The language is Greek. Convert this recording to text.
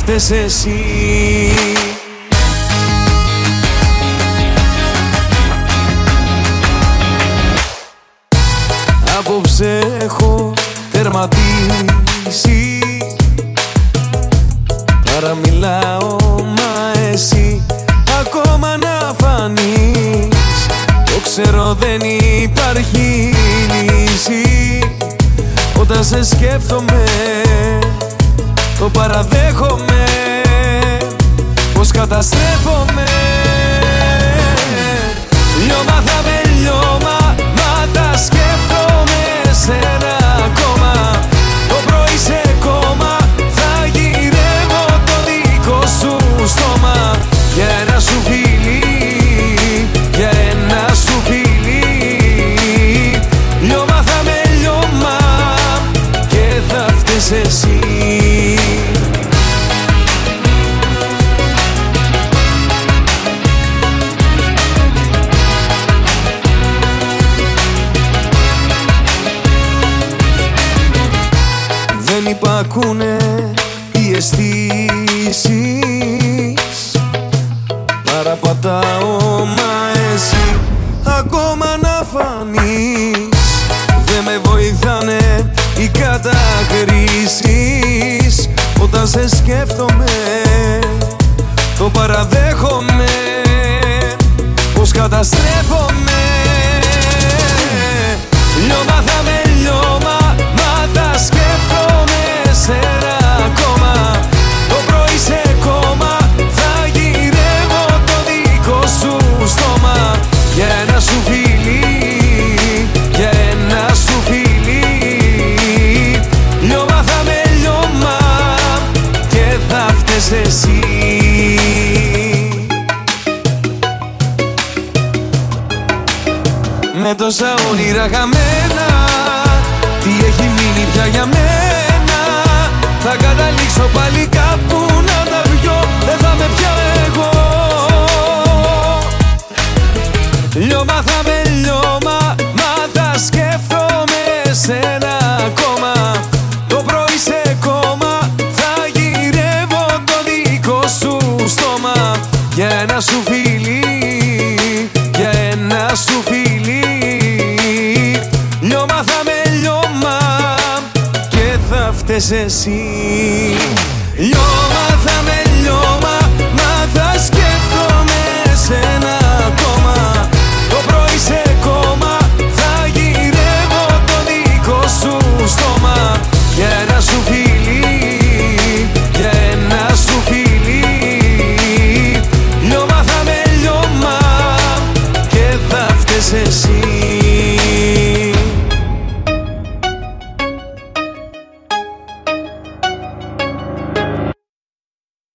φταίς εσύ. Απόψε έχω τερματίσει. Παραμιλάω μα εσύ ακόμα να φανείς. Το ξέρω δεν υπάρχει λύση. Όταν σε σκέφτομαι το παραδέχομαι Πως καταστρέφομαι. Λιώμα θα με Δεν υπακούνε οι αισθήσεις. Παραπατάω μα εσύ ακόμα να φανείς. Δεν με βοηθάνε οι κατακρίσεις Όταν σε σκέφτομαι το παραδέχομαι. Πως καταστρέφομαι με τόσα όνειρα χαμένα. Τι έχει μείνει πια για μένα. Θα καταλήξω πάλι κάπου να τα πιω Δεν θα με πια εγώ. Λιώμα θα με λιώμα Μα θα σκέφτομαι σένα ακόμα. Το πρωί σε κόμμα Θα γυρεύω το δικό σου στόμα. Για ένα σου φιλί εσύ. Λιώμα θα με λιώμα